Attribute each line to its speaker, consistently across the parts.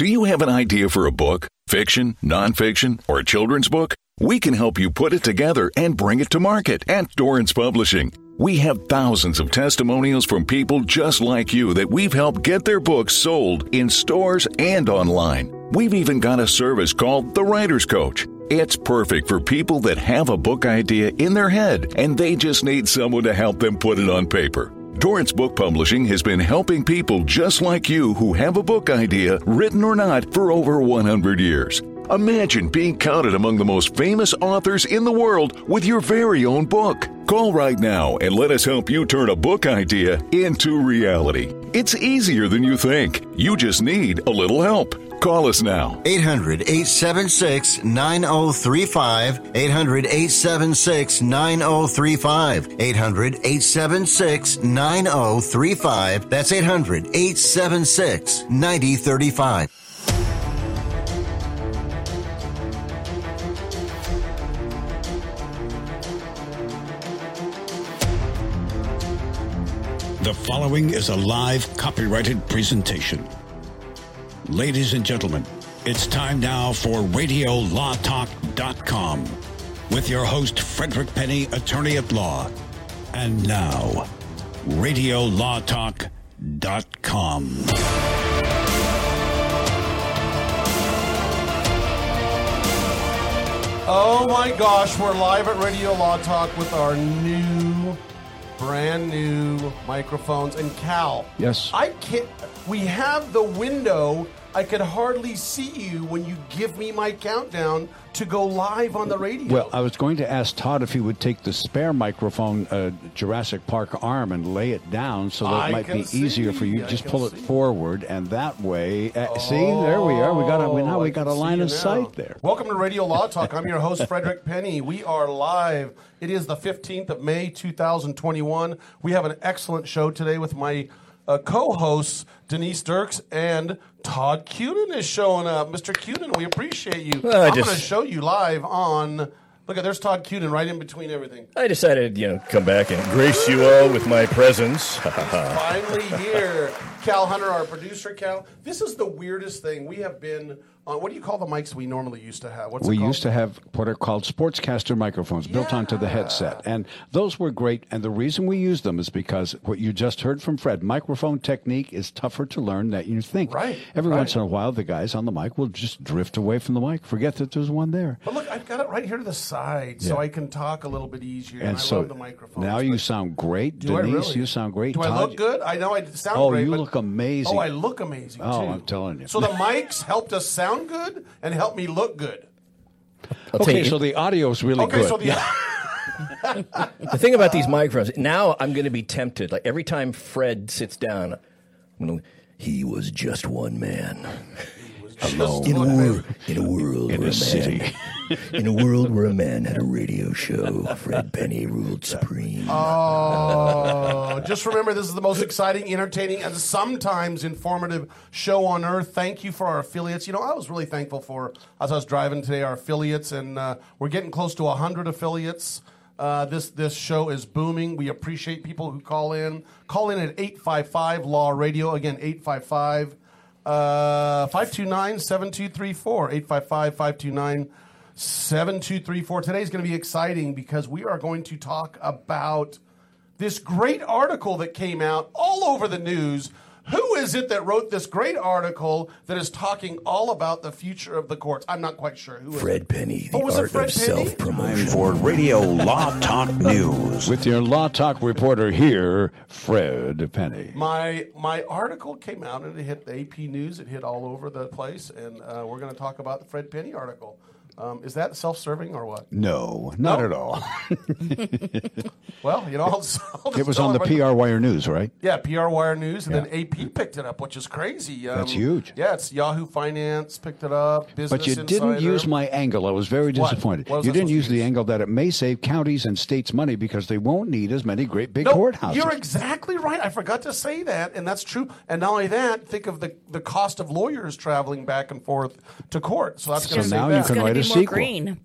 Speaker 1: Do you have an idea for a book? Fiction, nonfiction, or a children's book? We can help you put it together and bring it to market at Dorrance Publishing. We have thousands of testimonials from people just like you that we've helped get their books sold in stores and online. We've even got a service called The Writer's Coach. It's perfect for people that have a book idea in their head and they just need someone to help them put it on paper. Dorrance Book Publishing has been helping people just like you who have a book idea, written or not, for over 100 years. Imagine being counted among the most famous authors in the world with your very own book. Call right now and let us help you turn a book idea into reality. It's easier than you think. You just need a little help. Call us now.
Speaker 2: 800 876 9035. 800 876 9035. 800 876 9035. That's 800 876 9035.
Speaker 3: The following is a live copyrighted presentation. Ladies and gentlemen, it's time now for RadioLawTalk.com with your host, Frederick Penny, attorney at law. And now, RadioLawTalk.com.
Speaker 4: Oh my gosh, we're live at Radio Law Talk with our new, brand new microphones. And Cal,
Speaker 5: Yes.
Speaker 4: I can't. We have the window. I could hardly see you when you give me my countdown to go live on the radio.
Speaker 5: Well, I was going to ask Todd if he would take the spare microphone uh, Jurassic Park arm and lay it down so that
Speaker 4: I
Speaker 5: it might be easier for you.
Speaker 4: I
Speaker 5: Just pull it forward, and that way, uh, see, there we are. We got a, we, now
Speaker 4: Oh,
Speaker 5: we got a line of sight there.
Speaker 4: Welcome to Radio Law Talk. I'm your host, Frederick Penny. We are live. It is the 15th of May, 2021. We have an excellent show today with my uh, co-hosts, Denise Dirks and Todd Cunin is showing up. Mr. Cunin, we appreciate you.
Speaker 6: Well, I
Speaker 4: I'm
Speaker 6: just-
Speaker 4: going to show you live on. Look at there's Todd Cunin right in between everything.
Speaker 6: I decided, you know, come back and grace you all with my presence.
Speaker 4: Finally here. Cal Hunter, our producer, Cal. This is the weirdest thing. We have been on, what do you call the mics we normally used to have? What's
Speaker 5: We used to have what are called sportscaster microphones built onto the headset, and those were great. And the reason we used them is because what you just heard from Fred, microphone technique is tougher to learn than you think.
Speaker 4: Right,
Speaker 5: Every
Speaker 4: right.
Speaker 5: once in a while, the guys on the mic will just drift away from the mic, forget that there's one there.
Speaker 4: But look, I've got it right here to the side, so I can talk a little bit easier. And,
Speaker 5: And so
Speaker 4: love the microphone.
Speaker 5: now you sound great,
Speaker 4: Do
Speaker 5: Denise.
Speaker 4: really?
Speaker 5: You sound great.
Speaker 4: Do I look good? I know I sound
Speaker 5: Oh,
Speaker 4: great.
Speaker 5: Oh,
Speaker 4: you
Speaker 5: look amazing.
Speaker 4: Oh, I look amazing
Speaker 5: Oh,
Speaker 4: too.
Speaker 5: I'm telling you.
Speaker 4: So the mics helped us sound good and help me look good.
Speaker 6: I'll
Speaker 5: Okay, so the audio is really
Speaker 4: Okay,
Speaker 5: good.
Speaker 4: so the
Speaker 6: the thing about these microphones, now I'm going to be tempted. Like every time Fred sits down, I'm going to, he was just one man. Alone. In a, world, in a world
Speaker 5: In
Speaker 6: where
Speaker 5: a city.
Speaker 6: in a world where a man had a radio show, Fred Penny ruled supreme.
Speaker 4: Oh, just remember this is the most exciting, entertaining, and sometimes informative show on earth. Thank you for our affiliates. You know, I was really thankful for as I was driving today our affiliates, and uh, we're getting close to hundred affiliates. Uh, this this show is booming. We appreciate people who call in. Call in at eight five five Law Radio again eight five five. Uh, 529-7234 855-529-7234 today's going to be exciting because we are going to talk about this great article that came out all over the news who is it that wrote this great article that is talking all about the future of the courts i'm not quite sure who.
Speaker 6: Fred
Speaker 4: it?
Speaker 6: Penny, the
Speaker 4: Oh, was it
Speaker 6: art
Speaker 4: Fred
Speaker 6: of
Speaker 4: Penny?
Speaker 6: self promotion.
Speaker 7: for Radio Law Talk News.
Speaker 5: With your Law Talk reporter here, Fred Penny.
Speaker 4: My my article came out and it hit the AP News. It hit all over the place, and uh, we're going to talk about the Fred Penny article. Um, is that self-serving or what?
Speaker 5: No, not
Speaker 4: No?
Speaker 5: at all.
Speaker 4: Well, you know, I'll, I'll
Speaker 5: It was on the PR Wire News, right?
Speaker 4: Yeah, PR Wire News, and
Speaker 5: Yeah.
Speaker 4: then AP picked it up, which is crazy. Um,
Speaker 5: That's huge.
Speaker 4: Yeah, it's Yahoo Finance picked it up. Business
Speaker 5: But you didn't use my angle. I was very disappointed.
Speaker 4: What was
Speaker 5: you didn't use the angle that it may save counties and states money because they won't need as many great big
Speaker 4: No,
Speaker 5: courthouses.
Speaker 4: you're exactly right. I forgot to say that, and that's true. And not only that, think of the, the cost of lawyers traveling back and forth to court. So that's going to
Speaker 5: So
Speaker 4: save
Speaker 5: now
Speaker 4: that.
Speaker 5: you can write
Speaker 8: to
Speaker 5: a
Speaker 8: be more
Speaker 5: sequel.
Speaker 8: green.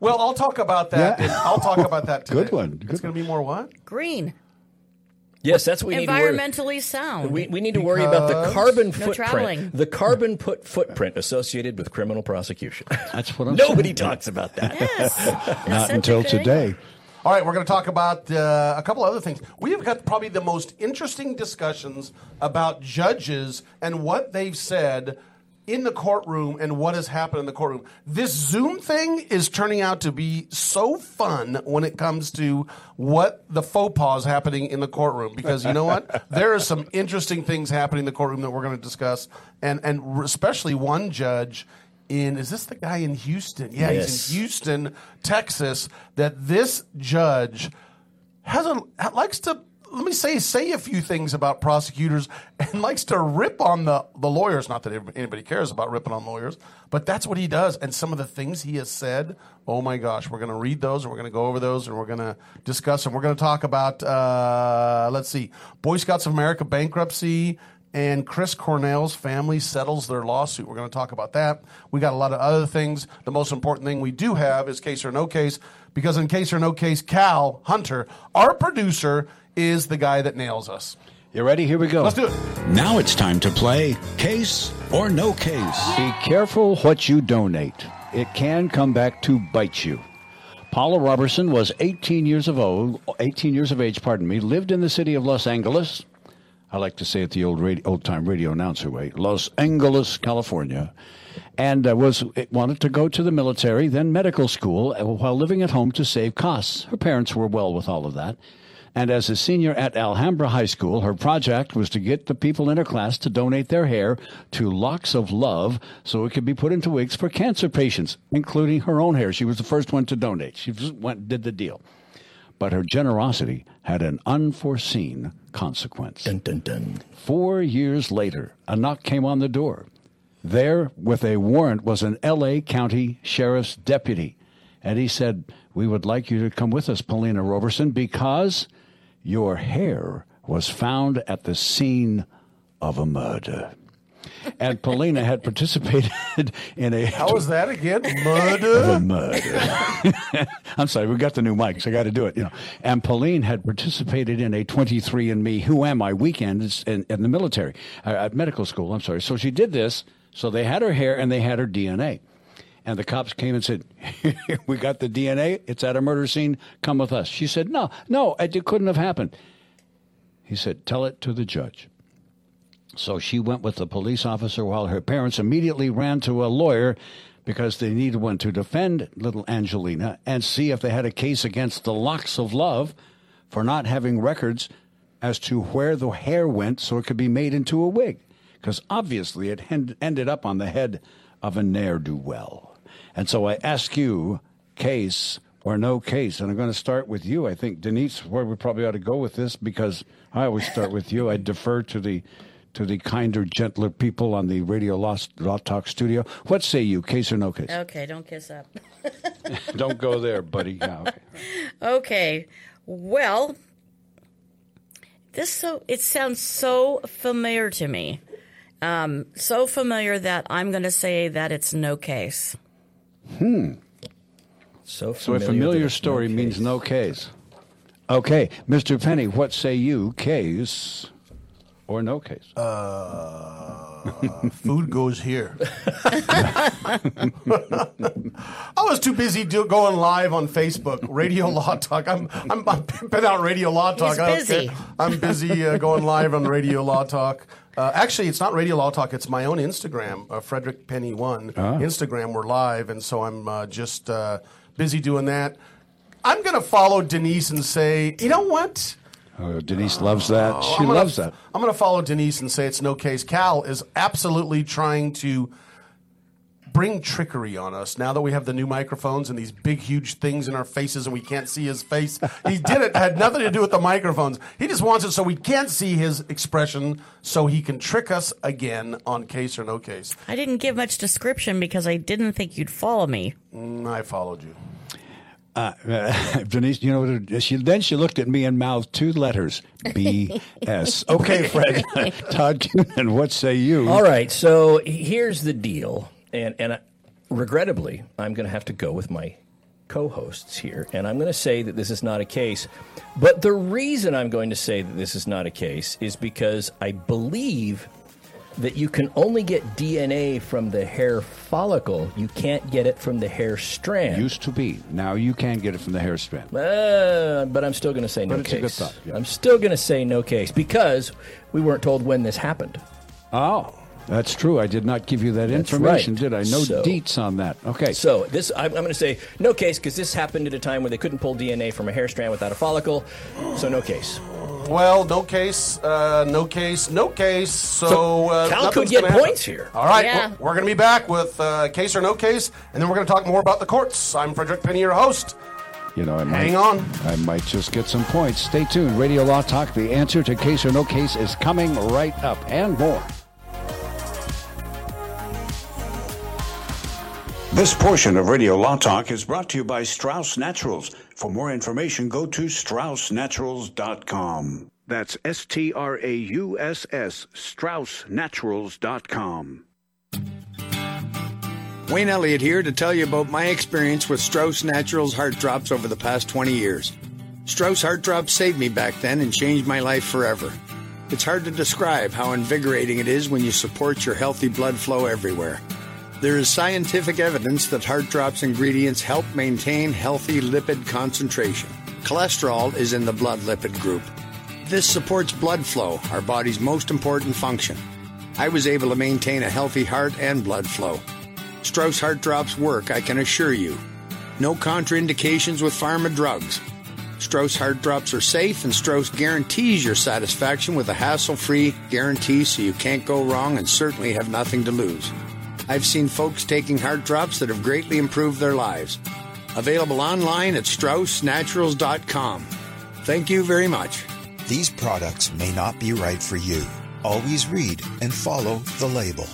Speaker 4: Well, I'll talk about that.
Speaker 5: Yeah.
Speaker 4: I'll talk about that today.
Speaker 5: Good one.
Speaker 4: It's going to be more what?
Speaker 8: Green.
Speaker 6: Yes, that's what we need to worry.
Speaker 8: Environmentally sound.
Speaker 6: We, we need to worry about the carbon footprint.
Speaker 8: traveling.
Speaker 6: The carbon put footprint associated with criminal prosecution.
Speaker 5: That's what I'm saying.
Speaker 6: Nobody
Speaker 5: saying.
Speaker 6: talks about that.
Speaker 8: yes.
Speaker 5: Not until today.
Speaker 4: All right, we're going to talk about uh, a couple other things. We have got probably the most interesting discussions about judges and what they've said in the courtroom and what has happened in the courtroom. This Zoom thing is turning out to be so fun when it comes to what the faux pas happening in the courtroom because you know what? there are some interesting things happening in the courtroom that we're going to discuss and and especially one judge in is this the guy in Houston? Yeah,
Speaker 6: Yes.
Speaker 4: he's in Houston, Texas, that this judge has a likes to let me say say a few things about prosecutors and likes to rip on the the lawyers. Not that anybody cares about ripping on lawyers, but that's what he does. And some of the things he has said, oh my gosh, we're going to read those and we're going to go over those and we're going to discuss and We're going to talk about uh, let's see, Boy Scouts of America bankruptcy. And Chris Cornell's family settles their lawsuit. We're going to talk about that. We got a lot of other things. The most important thing we do have is case or no case, because in case or no case, Cal Hunter, our producer, is the guy that nails us.
Speaker 5: You ready? Here we go.
Speaker 4: Let's do it.
Speaker 3: Now it's time to play Case or No Case.
Speaker 5: Be careful what you donate. It can come back to bite you. Paula Robertson was 18 years of old, 18 years of age, pardon me, lived in the city of Los Angeles. I like to say it the old radio, old time radio announcer way, Los Angeles, California, and uh, was wanted to go to the military, then medical school, uh, while living at home to save costs. Her parents were well with all of that. And as a senior at Alhambra High School, her project was to get the people in her class to donate their hair to Locks of Love so it could be put into wigs for cancer patients, including her own hair. She was the first one to donate. She just went did the deal. But her generosity had an unforeseen consequence.
Speaker 6: Dun, dun, dun.
Speaker 5: Four years later, a knock came on the door. There, with a warrant, was an L.A. County Sheriff's deputy. And he said, We would like you to come with us, Paulina Roberson, because your hair was found at the scene of a murder. And Paulina had participated in a
Speaker 4: How was that again? Murder.
Speaker 5: a murder. I'm sorry, we got the new mics. I got to do it. You know, and Pauline had participated in a 23andMe Who Am I weekend in, in the military uh, at medical school. I'm sorry. So she did this. So they had her hair and they had her DNA. And the cops came and said, "We got the DNA. It's at a murder scene. Come with us." She said, "No, no, it couldn't have happened." He said, "Tell it to the judge." So she went with the police officer while her parents immediately ran to a lawyer because they needed one to defend little Angelina and see if they had a case against the Locks of Love for not having records as to where the hair went so it could be made into a wig. Because obviously it ended up on the head of a ne'er do well. And so I ask you, case or no case. And I'm going to start with you. I think, Denise, where we probably ought to go with this because I always start with you. I defer to the to the kinder, gentler people on the Radio Lost Law Talk studio. What say you, case or no case?
Speaker 8: Okay, don't kiss up.
Speaker 5: Don't go there, buddy. Yeah, okay.
Speaker 8: Okay. Well, this so it sounds so familiar to me. Um, so familiar that I'm going to say that it's no case. Hmm.
Speaker 6: So,
Speaker 5: So a
Speaker 6: familiar, that
Speaker 5: familiar
Speaker 6: it's
Speaker 5: story
Speaker 6: no
Speaker 5: means no case. Okay, Mr. Penny, what say you, case or no case?
Speaker 4: Uh, Food goes here. I was too busy do, going live on Facebook, Radio Law Talk. I'm I'm, I'm pimping out Radio Law Talk.
Speaker 8: He's busy.
Speaker 4: I'm busy uh, going live on Radio Law Talk. Uh, actually, it's not Radio Law Talk. It's my own Instagram, uh, Frederick Penny One Instagram. We're live, and so I'm uh, just uh, busy doing that. I'm going to follow Denise and say, you know what?
Speaker 5: Oh, Denise loves that. she
Speaker 4: I'm gonna-
Speaker 5: loves that.
Speaker 4: I'm going to follow Denise and say it's no case. Cal is absolutely trying to bring trickery on us now that we have the new microphones and these big, huge things in our faces and we can't see his face. He did it, had nothing to do with the microphones. He just wants it so we can't see his expression so he can trick us again on case or no case.
Speaker 8: I didn't give much description because I didn't think you'd follow me.
Speaker 4: Mm, I followed you.
Speaker 5: Uh, Denise, you know what? She then she looked at me and mouthed two letters: B S. Okay, Fred. Todd Cunin, what say you?
Speaker 6: All right, so here's the deal, and and I, regrettably, I'm going to have to go with my co hosts here, and I'm going to say that this is not a case. But the reason I'm going to say that this is not a case is because I believe that you can only get DNA from the hair follicle. You can't get it from the hair strand.
Speaker 5: Used to be. Now you can get it from the hair strand.
Speaker 6: Uh, but I'm still going to say no
Speaker 5: But it's a
Speaker 6: case.
Speaker 5: good thought, yeah.
Speaker 6: I'm still going to say no case because we weren't told when this happened.
Speaker 5: Oh, that's true. I did not give you that
Speaker 6: That's
Speaker 5: information,
Speaker 6: right.
Speaker 5: did I? No
Speaker 6: So-
Speaker 5: deets on that. Okay.
Speaker 6: So this, I'm, I'm going to say no case because this happened at a time where they couldn't pull DNA from a hair strand without a follicle. So no case.
Speaker 4: Well, no case, uh, no case, no case. So,
Speaker 6: So
Speaker 4: uh,
Speaker 6: Cal
Speaker 4: nothing's
Speaker 6: could get
Speaker 4: gonna happen.
Speaker 6: points here.
Speaker 4: All right,
Speaker 8: Yeah.
Speaker 4: we're, we're going to be back with uh, case or no case, and then we're going to talk more about the courts. I'm Frederick Penny, your host.
Speaker 5: You know, I might,
Speaker 4: Hang on.
Speaker 5: I might just get some points. Stay tuned. Radio Law Talk. The answer to case or no case is coming right up, and more.
Speaker 3: This portion of Radio Law Talk is brought to you by Strauss Naturals. For more information, go to straussnaturals.com. That's S T R A U S S, straussnaturals.com.
Speaker 9: Wayne Elliott here to tell you about my experience with Strauss Naturals Heart Drops over the past 20 years. Strauss Heart Drops saved me back then and changed my life forever. It's hard to describe how invigorating it is when you support your healthy blood flow everywhere. There is scientific evidence that Heart Drops ingredients help maintain healthy lipid concentration. Cholesterol is in the blood lipid group. This supports blood flow, our body's most important function. I was able to maintain a healthy heart and blood flow. Strauss Heart Drops work, I can assure you. No contraindications with pharma drugs. Strauss Heart Drops are safe, and Strauss guarantees your satisfaction with a hassle free guarantee so you can't go wrong and certainly have nothing to lose. I've seen folks taking heart drops that have greatly improved their lives. Available online at StraussNaturals.com. Thank you very much.
Speaker 10: These products may not be right for you. Always read and follow the label.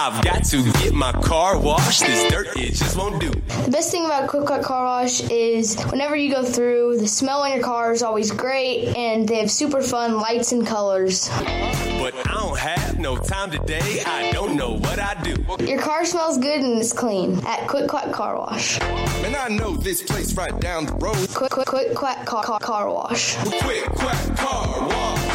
Speaker 11: I've got to get my car washed. This dirt, it just won't do.
Speaker 12: The best thing about Quick Quick Car Wash is whenever you go through, the smell on your car is always great, and they have super fun lights and colors.
Speaker 11: But I don't have no time today. I don't know what I do.
Speaker 12: Your car smells good and it's clean at Quick Quack Car Wash.
Speaker 11: Man, I know this place right down the road.
Speaker 12: Quick Quick Quick Quack Car, car, car Wash.
Speaker 11: Quick, quack, car wash.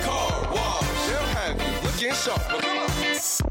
Speaker 11: They'll have you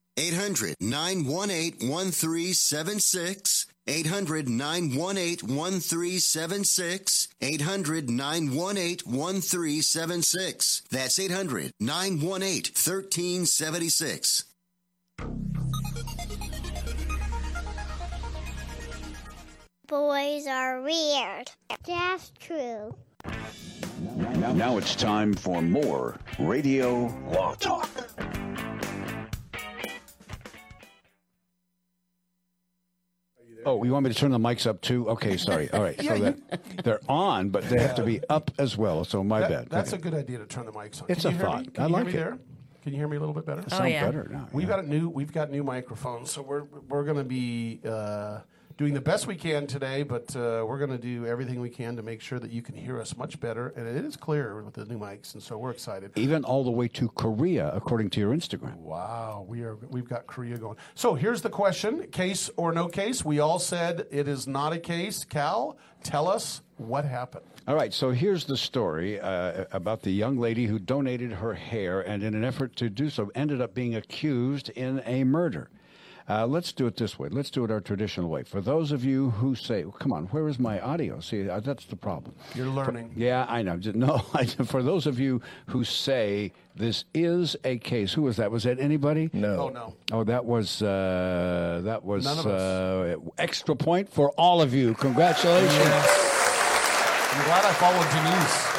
Speaker 2: 800 918 1376.
Speaker 13: 800 918 1376. 800 918 1376. That's 800 918 1376.
Speaker 14: Boys are weird. That's true.
Speaker 7: Now, now it's time for more Radio Law Talk.
Speaker 5: Oh, you want me to turn the mics up too? Okay, sorry. All right,
Speaker 4: Yeah,
Speaker 5: so that they're on, but they have to be up as well. So my
Speaker 4: That-
Speaker 5: bad.
Speaker 4: That's
Speaker 5: Okay.
Speaker 4: a good idea to turn the mics on.
Speaker 5: It's
Speaker 4: Can
Speaker 5: a
Speaker 4: you hear
Speaker 5: thought.
Speaker 4: Can
Speaker 5: I
Speaker 4: you
Speaker 5: like
Speaker 4: hear me
Speaker 5: it.
Speaker 4: there? Can you hear me a little bit better?
Speaker 5: I sound Oh, yeah. better now,
Speaker 4: We've got a new we've got new microphones, so we're we're going to be uh, doing the best we can today, but uh, we're going to do everything we can to make sure that you can hear us much better, and it is clear with the new mics, and so we're excited.
Speaker 5: Even all the way to Korea, according to your Instagram.
Speaker 4: Wow, we are we've got Korea going. So here's the question: case or no case? We all said it is not a case. Cal, tell us what happened.
Speaker 5: All right, so here's the story uh, about the young lady who donated her hair and, in an effort to do so, ended up being accused in a murder. Uh, let's do it this way. Let's do it our traditional way. For those of you who say, "Come on, where is my audio?" See, uh, that's the problem.
Speaker 4: You're learning.
Speaker 5: Yeah, I know. No, I, for those of you who say this is a case, who was that? Was that anybody?
Speaker 6: No.
Speaker 4: Oh no.
Speaker 5: Oh, that was uh, that was
Speaker 4: None of
Speaker 5: uh, extra point for all of you. Congratulations.
Speaker 4: I'm glad I followed Denise.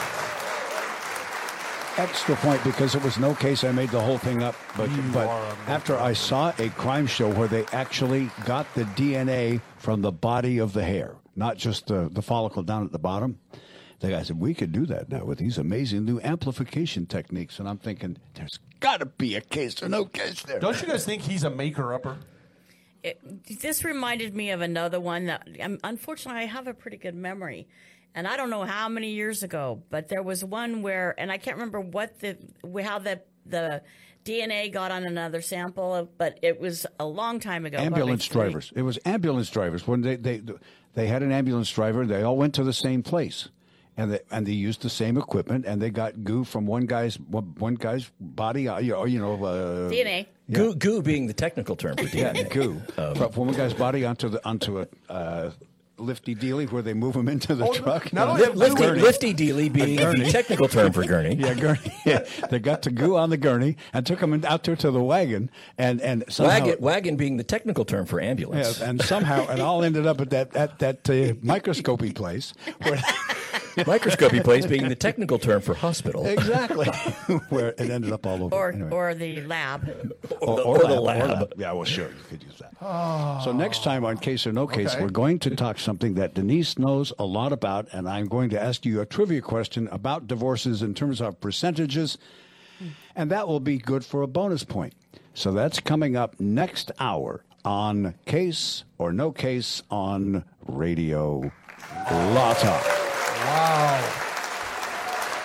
Speaker 5: Extra point because it was no case. I made the whole thing up, but but after I saw a crime show where they actually got the DNA from the body of the hair, not just the the follicle down at the bottom. The guy said we could do that now with these amazing new amplification techniques, and I'm thinking there's got to be a case or no case there.
Speaker 4: Don't you guys think he's a maker upper?
Speaker 8: It, this reminded me of another one that, um, unfortunately, I have a pretty good memory. And I don't know how many years ago, but there was one where, and I can't remember what the, how the, the DNA got on another sample, but it was a long time ago. probably
Speaker 5: ambulance
Speaker 8: three-
Speaker 5: drivers. It was ambulance drivers when they they they had an ambulance driver. They all went to the same place, and they and they used the same equipment, and they got goo from one guy's one one guy's body. uh, You know, uh,
Speaker 8: DNA.
Speaker 6: Goo, goo being the technical term for
Speaker 5: Yeah, goo
Speaker 6: Um,
Speaker 5: from from one guy's body onto the onto a. Uh, Lifty dealy, where they move them into the
Speaker 4: Oh,
Speaker 5: truck.
Speaker 4: not only
Speaker 6: lifty,
Speaker 5: Gurney.
Speaker 6: lifty dealy being
Speaker 5: A
Speaker 6: the technical term for gurney.
Speaker 5: Yeah, gurney. Yeah, they got the goo on the gurney and took them out there to the wagon, and and somehow,
Speaker 6: Wagon, wagon being the technical term for ambulance.
Speaker 5: Yeah, and somehow it all ended up at that at that uh, microscopy place. Where,
Speaker 6: Microscopy place being the technical term for hospital.
Speaker 5: exactly, where it ended up all over.
Speaker 8: Or,
Speaker 5: Anyway.
Speaker 8: or the lab.
Speaker 6: Or the- or the lab.
Speaker 5: Yeah, well, sure, you could use that. So next time on Case or No Case,
Speaker 4: Okay.
Speaker 5: we're going to talk something that Denise knows a lot about, and I'm going to ask you a trivia question about divorces in terms of percentages, and that will be good for a bonus point. So that's coming up next hour on Case or No Case on Radio Law Talk.
Speaker 4: Wow.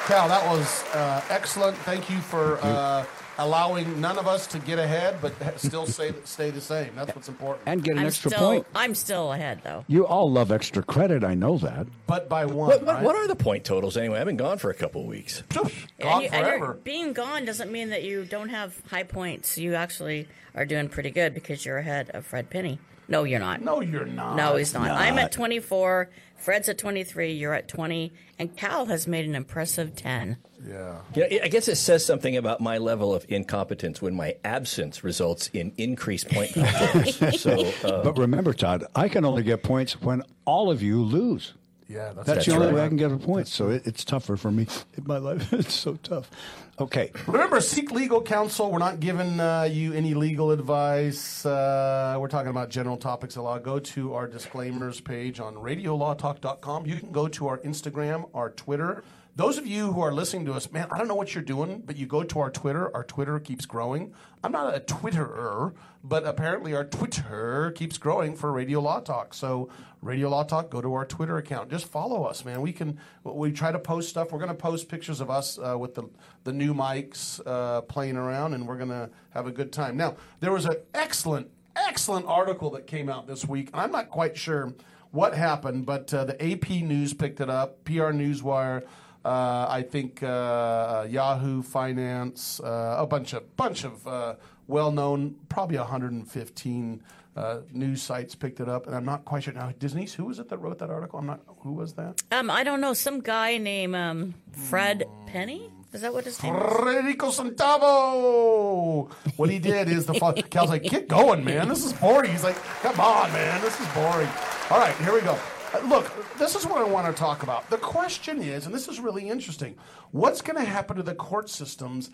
Speaker 4: Cal, that was uh, excellent. Thank you for uh, allowing none of us to get ahead, but still stay, stay the same. That's what's important.
Speaker 5: And get an
Speaker 8: I'm
Speaker 5: extra
Speaker 8: still,
Speaker 5: point.
Speaker 8: I'm still ahead, though.
Speaker 5: You all love extra credit, I know that.
Speaker 4: But by one.
Speaker 6: What, what,
Speaker 4: right?
Speaker 6: what are the point totals anyway? I've been gone for a couple of weeks.
Speaker 4: Gone
Speaker 8: and, you, and
Speaker 4: forever.
Speaker 8: being gone doesn't mean that you don't have high points. You actually are doing pretty good because you're ahead of Fred Penny. No, you're not.
Speaker 4: No, you're not.
Speaker 8: No, he's not. I'm at 24. Fred's at 23. You're at 20. And Cal has made an impressive 10.
Speaker 4: Yeah.
Speaker 6: Yeah, I guess it says something about my level of incompetence when my absence results in increased point totals. so, uh,
Speaker 5: But remember, Todd, I can only get points when all of you lose.
Speaker 4: Yeah, that's,
Speaker 5: That's,
Speaker 6: That's
Speaker 5: the only
Speaker 6: right.
Speaker 5: way I can get a point. So it, it's tougher for me in my life. It's so tough. Okay.
Speaker 4: Remember, seek legal counsel. We're not giving uh, you any legal advice. Uh, we're talking about general topics of law. Go to our disclaimers page on radiolawtalk.com. You can go to our Instagram, our Twitter. Those of you who are listening to us, man, I don't know what you're doing, but you go to our Twitter. Our Twitter keeps growing. I'm not a Twitterer, but apparently our Twitter keeps growing for Radio Law Talk. So, Radio Law Talk, go to our Twitter account. Just follow us, man. We can we try to post stuff. We're going to post pictures of us uh, with the the new mics uh, playing around, and we're going to have a good time. Now, there was an excellent excellent article that came out this week, and I'm not quite sure what happened, but uh, the AP News picked it up, PR Newswire. Uh, I think uh, Yahoo Finance, uh, a bunch of bunch of uh, well known, probably 115 uh, news sites picked it up, and I'm not quite sure now. Denise who was it that wrote that article? I'm not. Who was that?
Speaker 8: Um, I don't know. Some guy named um, Fred Penny. Is that what his name is?
Speaker 4: Frederico Centavo. What he did is the fo- Cal's like, get going, man. This is boring. He's like, come on, man. This is boring. All right, here we go. Uh, Look, this is what I want to talk about. The question is, and this is really interesting, what's going to happen to the court systems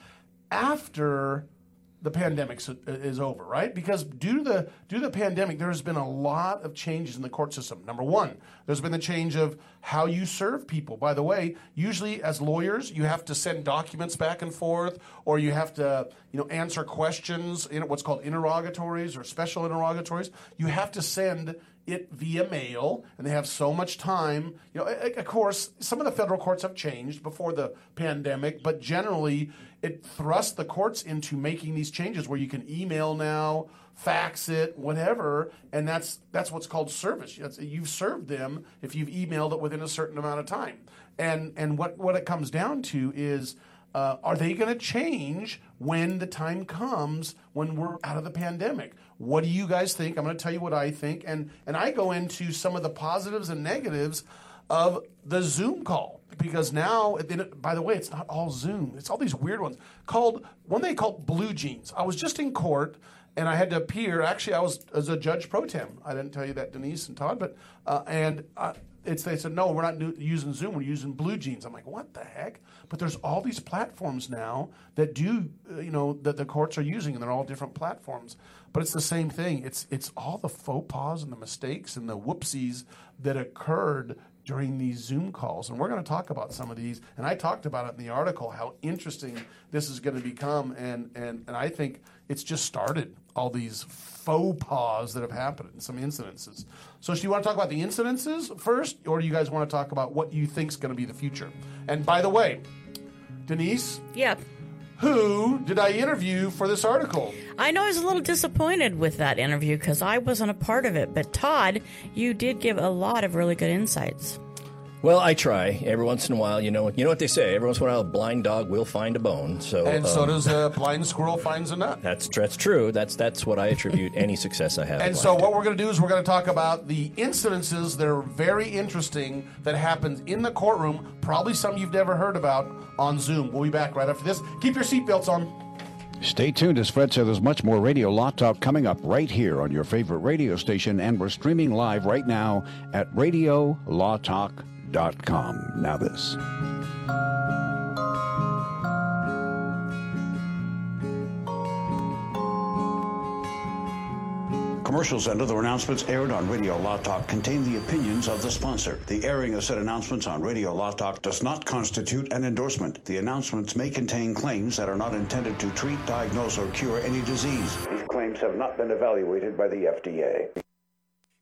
Speaker 4: after the pandemic is over, right? Because due to the due to the pandemic, there has been a lot of changes in the court system. Number one, there's been the change of how you serve people. By the way, usually as lawyers, you have to send documents back and forth, or you have to you know answer questions in what's called interrogatories or special interrogatories. You have to send it via mail, and they have so much time. You know, of course, some of the federal courts have changed before the pandemic, but generally, it thrust the courts into making these changes where you can email now, fax it, whatever, and that's that's what's called service. That's, you've served them if you've emailed it within a certain amount of time, and and what what it comes down to is. Uh, are they going to change when the time comes when we're out of the pandemic? What do you guys think? I'm going to tell you what I think, and and I go into some of the positives and negatives of the Zoom call because now, by the way, it's not all Zoom. It's all these weird ones called one they call BlueJeans. I was just in court and I had to appear. Actually, I was as a judge pro tem. I didn't tell you that, Denise and Todd, but uh, and uh, it's they said no, we're not using Zoom. We're using BlueJeans. I'm like, what the heck? But there's all these platforms now that do uh, you know that the courts are using, and they're all different platforms. But it's the same thing. It's it's all the faux pas and the mistakes and the whoopsies that occurred during these Zoom calls. And we're going to talk about some of these. And I talked about it in the article how interesting this is going to become. And, and, and I think it's just started, all these faux pas that have happened in some incidences. So, do you want to talk about the incidences first, or do you guys want to talk about what you think is going to be the future? And by the way, Denise,
Speaker 8: Yeah.
Speaker 4: Who did I interview for this article?
Speaker 8: I know I was a little disappointed with that interview because I wasn't a part of it. But Todd, you did give a lot of really good insights.
Speaker 6: Well, I try every once in a while. You know, you know what they say. Every once in a while, a blind dog will find a bone. So,
Speaker 4: And so
Speaker 6: um,
Speaker 4: does a blind squirrel finds a nut.
Speaker 6: That's that's true. That's that's what I attribute any success I have.
Speaker 4: And so, what we're going to do is we're going to talk about the incidences that are very interesting that happens in the courtroom, probably some you've never heard about on Zoom. We'll be back right after this. Keep your seatbelts on.
Speaker 5: Stay tuned, as Fred said, there's much more Radio Law Talk coming up right here on your favorite radio station, and we're streaming live right now at RadioLawTalk.com. Now, this.
Speaker 3: Commercials and other announcements aired on Radio Law Talk contain the opinions of the sponsor. The airing of said announcements on Radio Law Talk does not constitute an endorsement. The announcements may contain claims that are not intended to treat, diagnose, or cure any disease. These claims have not been evaluated by the FDA.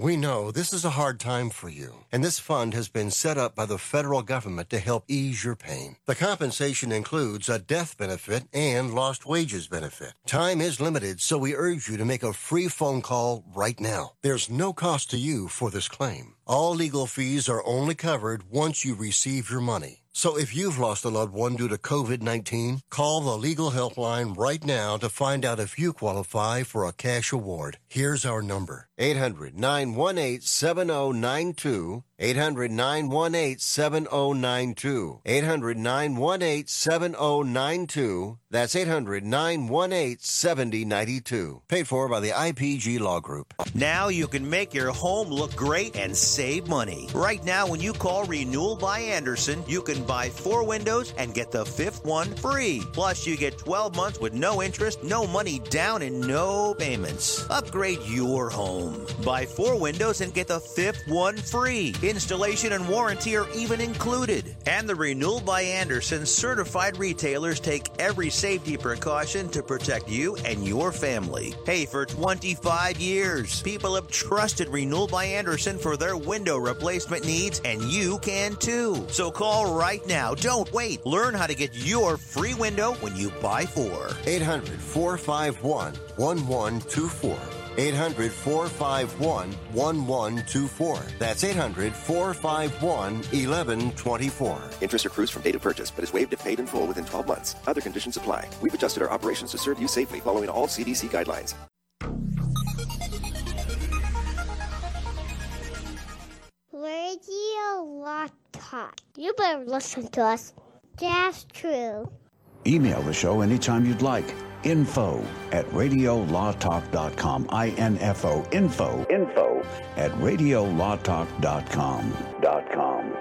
Speaker 2: We know this is a hard time for you, and this fund has been set up by the federal government to help ease your pain. The compensation includes a death benefit and lost wages benefit. Time is limited, so we urge you to make a free phone call right now. There's no cost to you for this claim. All legal fees are only covered once you receive your money. So if you've lost a loved one due to COVID 19, call the legal helpline right now to find out if you qualify for a cash award. Here's our number 800 918 7092. 800 918 7092. 800 918 7092. That's 800 918 7092. Paid for by the IPG Law Group.
Speaker 15: Now you can make your home look great and save money. Right now, when you call Renewal by Andersen, you can buy four windows and get the fifth one free. Plus, you get 12 months with no interest, no money down, and no payments. Upgrade your home. Buy four windows and get the fifth one free. Installation and warranty are even included. And the Renewal by Andersen certified retailers take every safety precaution to protect you and your family. Hey, for 25 years, people have trusted Renewal by Andersen for their window replacement needs, and you can too. So call right now. Don't wait. Learn how to get your free window when you buy four.
Speaker 2: 800 451 1124. 800 451 1124. That's 800 451 1124.
Speaker 16: Interest accrues from date of purchase, but is waived if paid in full within 12 months. Other conditions apply. We've adjusted our operations to serve you safely following all CDC guidelines.
Speaker 14: Radio Law Talk. You better listen to us. That's true.
Speaker 7: Email the show anytime you'd like. Info at radiolawtalk.com. I-N-F-O. Info. Info at radiolawtalk.com. Dot com.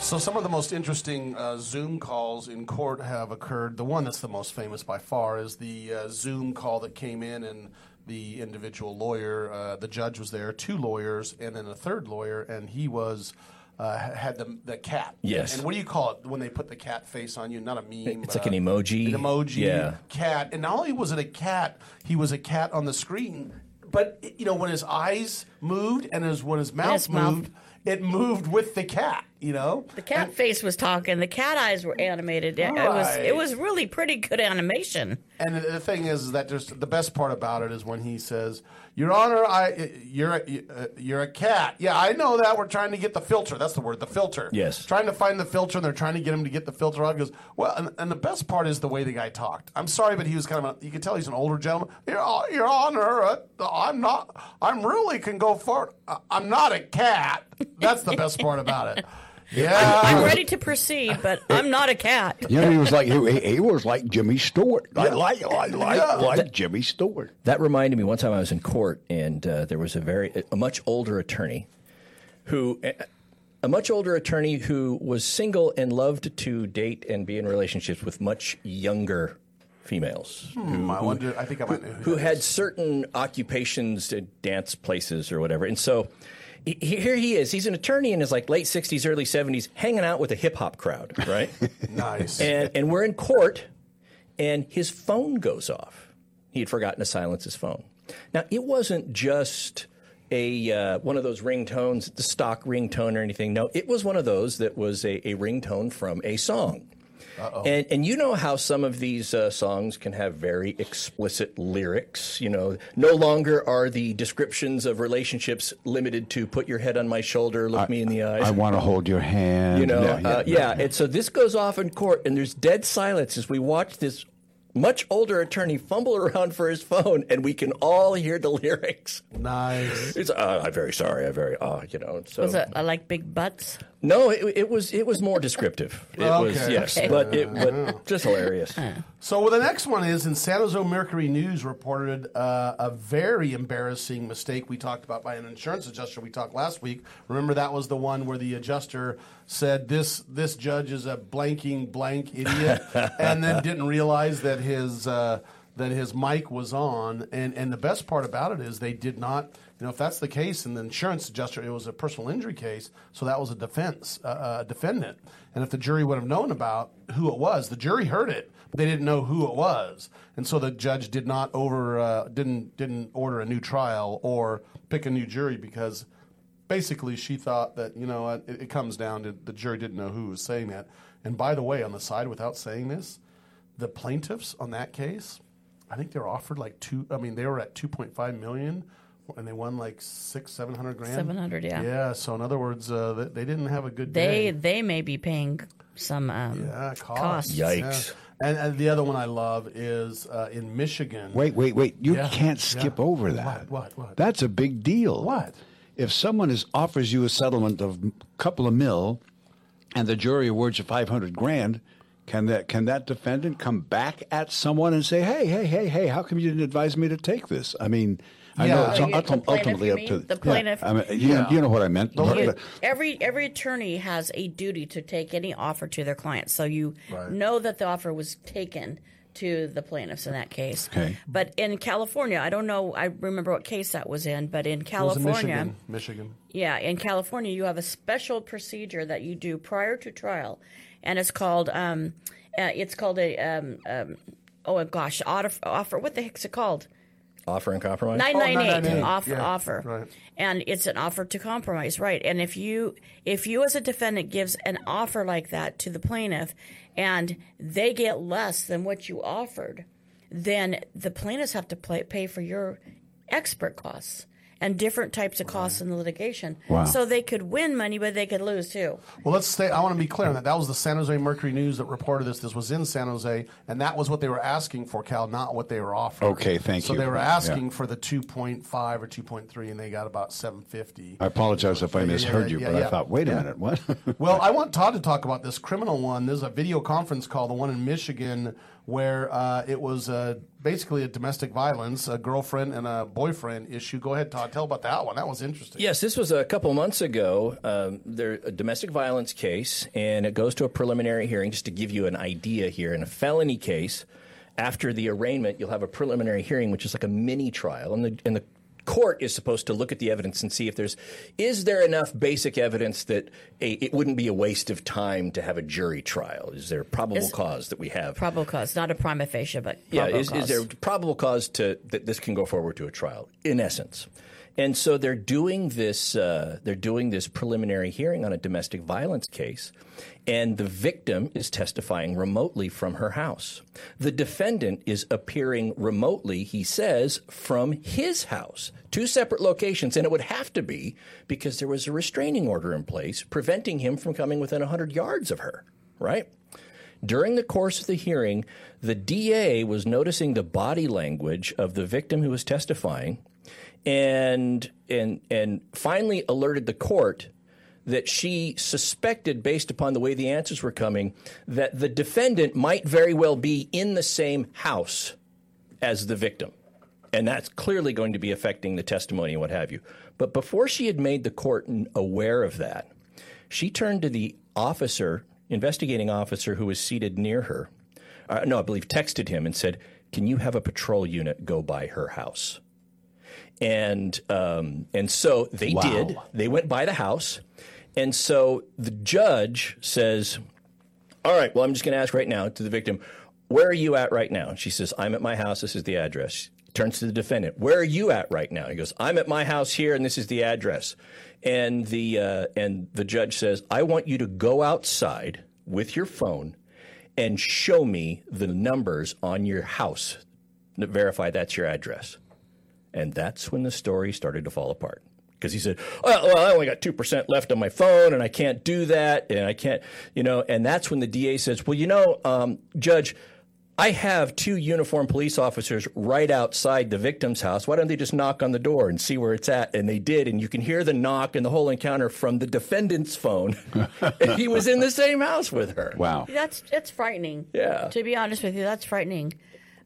Speaker 4: So some of the most interesting uh, Zoom calls in court have occurred. The one that's the most famous by far is the uh, Zoom call that came in and the individual lawyer, uh, the judge was there, two lawyers, and then a third lawyer, and he was uh, had the the cat.
Speaker 6: Yes.
Speaker 4: And what do you call it when they put the cat face on you? Not a meme.
Speaker 6: It's
Speaker 4: but
Speaker 6: like an emoji.
Speaker 4: An emoji.
Speaker 6: Yeah.
Speaker 4: Cat. And not only was it a cat, he was a cat on the screen. But you know when his eyes moved and his when his mouth
Speaker 8: his mouth-
Speaker 4: moved, it moved with the cat. You know.
Speaker 8: The cat face was talking. The cat eyes were animated. It, it was it was really pretty good animation.
Speaker 4: And the, the thing is, is that just the best part about it is when he says, "Your Honor, I you're a, uh, you're a cat." Yeah, I know that. We're trying to get the filter. That's the word, the filter.
Speaker 6: Yes.
Speaker 4: Trying to find the filter, and they're trying to get him to get the filter off. He goes, "Well," and, and the best part is the way the guy talked. I'm sorry, but he was kind of a, you could tell he's an older gentleman. Your, Your Honor, uh, I'm not. I'm really can go forward. Uh, I'm not a cat. That's the best part about it. Yeah.
Speaker 8: I'm ready to proceed, but I'm not a cat.
Speaker 5: You know, he was like he, he was like Jimmy Stewart. I like like like,
Speaker 6: Yeah.
Speaker 5: like
Speaker 6: That-
Speaker 5: Jimmy Stewart.
Speaker 6: That reminded me one time I was in court and uh, there was a very a much older attorney who a much older attorney who was single and loved to date and be in relationships with much younger females.
Speaker 4: Hmm, I wonder. I think I might know who
Speaker 6: who had certain occupations, dance places or whatever. And so he, here he is. He's an attorney in his like late 60s, early 70s, hanging out with a hip hop crowd, right?
Speaker 4: Nice.
Speaker 6: And, and we're in court, and his phone goes off. He had forgotten to silence his phone. Now, it wasn't just a uh, one of those ringtones, the stock ringtone or anything. No, it was one of those that was a, a ringtone from a song.
Speaker 4: Uh-oh.
Speaker 6: And, and you know how some of these uh, songs can have very explicit lyrics. You know, no longer are the descriptions of relationships limited to "put your head on my shoulder, look me in the eyes."
Speaker 5: I want to hold your hand.
Speaker 6: You know,
Speaker 5: Yeah,
Speaker 6: uh, yeah. And so this goes off in court, and there's dead silence as we watch this much older attorney fumble around for his phone, and we can all hear the lyrics.
Speaker 4: Nice.
Speaker 6: It's, uh, I'm very sorry. I'm very, uh, you know. So
Speaker 8: Was it I like big butts?
Speaker 6: No, it, it was it was more descriptive. It was
Speaker 4: Okay.
Speaker 6: yes,
Speaker 8: Okay.
Speaker 6: but it but just hilarious.
Speaker 4: So well, the next one is in San Jose Mercury News reported uh, a very embarrassing mistake we talked about by an insurance adjuster we talked last week. Remember that was the one where the adjuster said this this judge is a blanking blank idiot, and then didn't realize that his uh, that his mic was on. And and the best part about it is they did not. You know, if that's the case, and the insurance adjuster, it was a personal injury case, so that was a defense, uh, uh, defendant. And if the jury would have known about who it was, the jury heard it, but they didn't know who it was, and so the judge did not over, uh, didn't didn't order a new trial or pick a new jury because basically she thought that you know it, it comes down to the jury didn't know who was saying that. And by the way, on the side, without saying this, the plaintiffs on that case, I think they were offered like two. I mean, they were at two point five million, and they won like six, seven hundred grand.
Speaker 8: 700, yeah.
Speaker 4: Yeah. So in other words, uh, they, they didn't have a good
Speaker 8: They
Speaker 4: day.
Speaker 8: they may be paying some um,
Speaker 4: Yeah,
Speaker 8: costs.
Speaker 4: costs. Yeah. And, and the other one I love is uh, in Michigan.
Speaker 5: Wait, wait, wait! You
Speaker 4: Yeah,
Speaker 5: can't
Speaker 4: yeah.
Speaker 5: skip over that.
Speaker 4: What? What? What?
Speaker 5: That's a big deal.
Speaker 4: What?
Speaker 5: If someone is offers you a settlement of a couple of mil, and the jury awards you five hundred grand, can that can that defendant come back at someone and say, "Hey, hey, hey, hey, how come you didn't advise me to take this?" I mean, I know
Speaker 8: Yeah.
Speaker 5: it's
Speaker 8: Oh,
Speaker 5: ultim-
Speaker 8: plaintiff,
Speaker 5: ultimately up to
Speaker 8: The
Speaker 5: yeah,
Speaker 8: plaintiff.
Speaker 5: I mean, you, know, you know what I meant.
Speaker 8: You- every every attorney has a duty to take any offer to their client. So you
Speaker 4: Right.
Speaker 8: know that the offer was taken to the plaintiffs in that case.
Speaker 5: Okay.
Speaker 8: But in California, I don't know. I remember what case that was in, but in
Speaker 4: was in
Speaker 8: California,
Speaker 4: Michigan. Michigan.
Speaker 8: yeah, in California, you have a special procedure that you do prior to trial, and it's called um, uh, it's called a um, um, oh gosh, offer, offer. What the heck's it called?
Speaker 6: Offer and compromise.
Speaker 8: Nine oh, nine eight offer
Speaker 6: Yeah,
Speaker 8: offer,
Speaker 6: right.
Speaker 8: and it's an offer to compromise, right? And if you if you as a defendant gives an offer like that to the plaintiff, and they get less than what you offered, then the plaintiffs have to play, pay for your expert costs and different types of costs in the litigation.
Speaker 4: Wow.
Speaker 8: So they could win money, but they could lose too.
Speaker 4: Well, let's stay. I want to be clear on that. That was the San Jose Mercury News that reported this. This was in San Jose, and that was what they were asking for, Cal, not what they were offering.
Speaker 5: Okay, thank
Speaker 4: so
Speaker 5: you.
Speaker 4: So they were
Speaker 5: Yeah.
Speaker 4: asking for the 2.5 or 2.3, and they got about 750.
Speaker 5: I apologize if I
Speaker 4: Yeah, yeah,
Speaker 5: misheard
Speaker 4: yeah,
Speaker 5: you,
Speaker 4: yeah,
Speaker 5: but
Speaker 4: yeah.
Speaker 5: I thought, wait a minute, what?
Speaker 4: well, I want Todd to talk about this criminal one. There's a video conference call, the one in Michigan, where uh, it was uh, basically a domestic violence, a girlfriend and a boyfriend issue. Go ahead, Todd. Tell about that one. That was interesting.
Speaker 6: Yes, this was a couple months ago. Um, there a domestic violence case, and it goes to a preliminary hearing. Just to give you an idea here, in a felony case, after the arraignment, you'll have a preliminary hearing, which is like a mini trial, and the and the court is supposed to look at the evidence and see if there's is there enough basic evidence that a, it wouldn't be a waste of time to have a jury trial. Is there probable
Speaker 8: Is-
Speaker 6: cause that we have?
Speaker 8: Probable cause, not a prima facie, but
Speaker 6: Yeah, is,
Speaker 8: cause.
Speaker 6: is there probable cause to that this can go forward to a trial? In essence, and so they're doing this. Uh, they're doing this preliminary hearing on a domestic violence case, and the victim is testifying remotely from her house. The defendant is appearing remotely. He says from his house, two separate locations, and it would have to be because there was a restraining order in place preventing him from coming within hundred yards of her. Right. During the course of the hearing, the DA was noticing the body language of the victim who was testifying and and and finally alerted the court that she suspected based upon the way the answers were coming that the defendant might very well be in the same house as the victim. And that's clearly going to be affecting the testimony and what have you. But before she had made the court aware of that, she turned to the officer, investigating officer who was seated near her. Uh, no, I believe texted him and said, "Can you have a patrol unit go by her house?" And um, and so they
Speaker 5: Wow.
Speaker 6: did. They went by the house, and so the judge says, "All right, well, I'm just going to ask right now to the victim, where are you at right now?" And she says, "I'm at my house. This is the address." Turns to the defendant, "Where are you at right now?" He goes, "I'm at my house here, and this is the address." And the uh, and the judge says, "I want you to go outside with your phone and show me the numbers on your house verify that's your address." And that's when the story started to fall apart. Because he said, well, well, I only got 2% left on my phone and I can't do that. And I can't, you know, and that's when the DA says, well, you know, um, Judge, I have two uniformed police officers right outside the victim's house. Why don't they just knock on the door and see where it's at? And they did. And you can hear the knock and the whole encounter from the defendant's phone. and he was in the same house with her.
Speaker 5: Wow.
Speaker 8: That's that's frightening.
Speaker 6: Yeah.
Speaker 8: To be honest with you, that's frightening.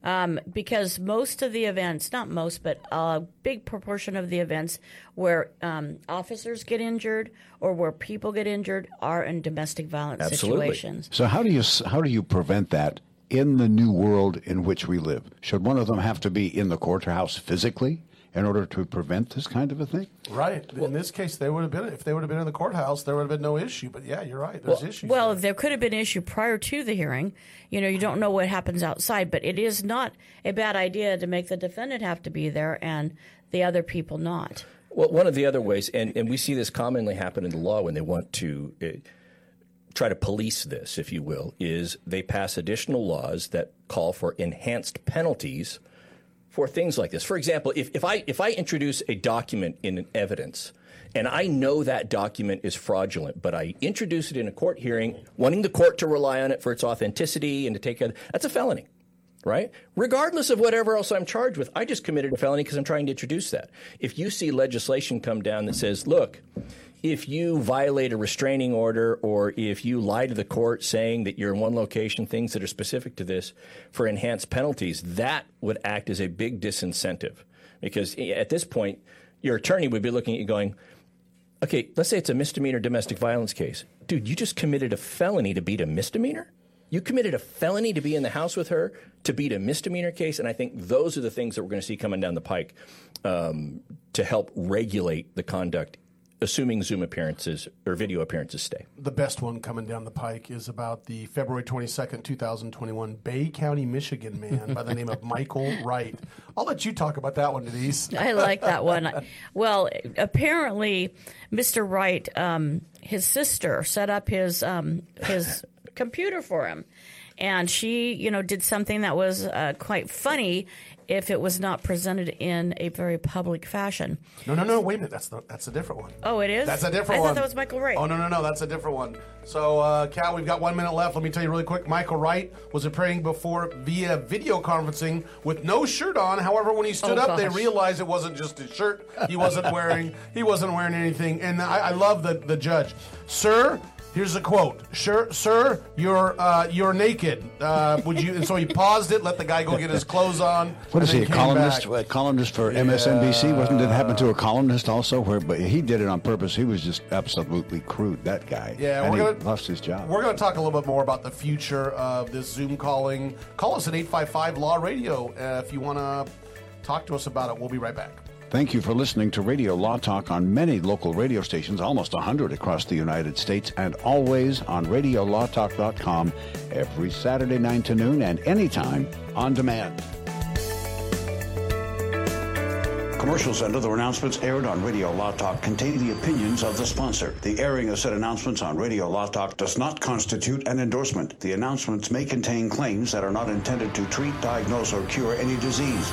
Speaker 8: Um, because most of the events, not most, but a big proportion of the events where um, officers get injured or where people get injured are in domestic violence situations.
Speaker 5: So how do you how do you prevent that in the new world in which we live? Should one of them have to be in the courthouse physically in order to prevent this kind of a thing?
Speaker 4: Right. in this case, they would have been. If they would have been in the courthouse, there would have been no issue. But yeah, you're right. There's issues.
Speaker 8: Well, there could have been issue prior to the hearing. You know, you don't know what happens outside, but it is not a bad idea to make the defendant have to be there and the other people not.
Speaker 6: Well, one of the other ways, and, and we see this commonly happen in the law when they want to uh, try to police this, if you will, is they pass additional laws that call for enhanced penalties for things like this. For example, if, if I if I introduce a document in evidence and I know that document is fraudulent, but I introduce it in a court hearing, wanting the court to rely on it for its authenticity and to take a that's a felony right? Regardless of whatever else I'm charged with, I just committed a felony because I'm trying to introduce that. If you see legislation come down that says, look, if you violate a restraining order or if you lie to the court saying that you're in one location, things that are specific to this for enhanced penalties, that would act as a big disincentive. Because at this point, your attorney would be looking at you going, okay, let's say it's a misdemeanor domestic violence case. Dude, you just committed a felony to beat a misdemeanor? You committed a felony to be in the house with her, to beat a misdemeanor case, and I think those are the things that we're going to see coming down the pike um, to help regulate the conduct, assuming Zoom appearances or video appearances stay.
Speaker 4: The best one coming down the pike is about the February 22nd, 2021 Bay County, Michigan man by the name of Michael Wright. I'll let you talk about that one, Denise.
Speaker 8: I like that one. Well, apparently, Mr. Wright, um, his sister set up his um, his computer for him, and she, you know, did something that was uh, quite funny if it was not presented in a very public fashion.
Speaker 4: No, no, no. Wait a minute. That's the, that's a different one.
Speaker 8: Oh, it is.
Speaker 4: That's a different
Speaker 8: I
Speaker 4: one.
Speaker 8: thought that was Michael Wright.
Speaker 4: Oh no, no, no. That's a different one. So, uh, Cal, we've got one minute left. Let me tell you really quick. Michael Wright was appearing before via video conferencing with no shirt on. However, when he stood
Speaker 8: Oh,
Speaker 4: up, they realized it wasn't just his shirt. He wasn't wearing. He wasn't wearing anything. And I, I love the the judge, sir. Here's a quote, sure, sir, you're uh, you're naked. Uh, would you? And so he paused it, let the guy go get his clothes on.
Speaker 5: What is he, a columnist? A columnist for MSNBC? Wasn't it happen to a columnist also? Where, but he did it on purpose. He was just absolutely crude. That guy.
Speaker 4: Yeah,
Speaker 5: and
Speaker 4: we're
Speaker 5: he
Speaker 4: gonna-
Speaker 5: lost his job.
Speaker 4: We're going to talk a little bit more about the future of this Zoom calling. Call us at 855 Law Radio uh, if you want to talk to us about it. We'll be right back.
Speaker 5: Thank you for listening to Radio Law Talk on many local radio stations, almost 100 across the United States, and always on RadioLawTalk.com every Saturday 9 to noon and anytime on demand.
Speaker 3: Commercials and other announcements aired on Radio Law Talk contain the opinions of the sponsor. The airing of said announcements on Radio Law Talk does not constitute an endorsement. The announcements may contain claims that are not intended to treat, diagnose, or cure any disease.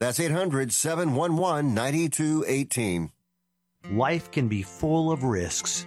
Speaker 2: That's 800 711 9218.
Speaker 15: Life can be full of risks.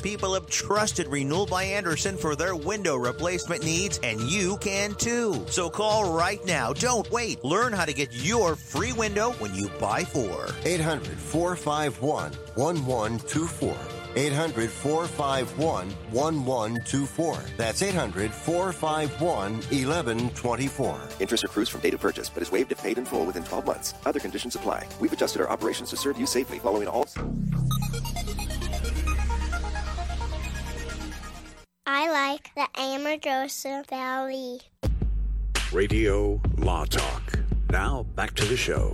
Speaker 15: people have trusted Renewal by Andersen for their window replacement needs, and you can too. So call right now. Don't wait. Learn how to get your free window when you buy four.
Speaker 2: 800 451 1124. 800 451 1124. That's 800 451 1124.
Speaker 16: Interest accrues from date of purchase, but is waived if paid in full within 12 months. Other conditions apply. We've adjusted our operations to serve you safely following all.
Speaker 14: I like the Amargosa Valley.
Speaker 3: Radio Law Talk. Now back to the show.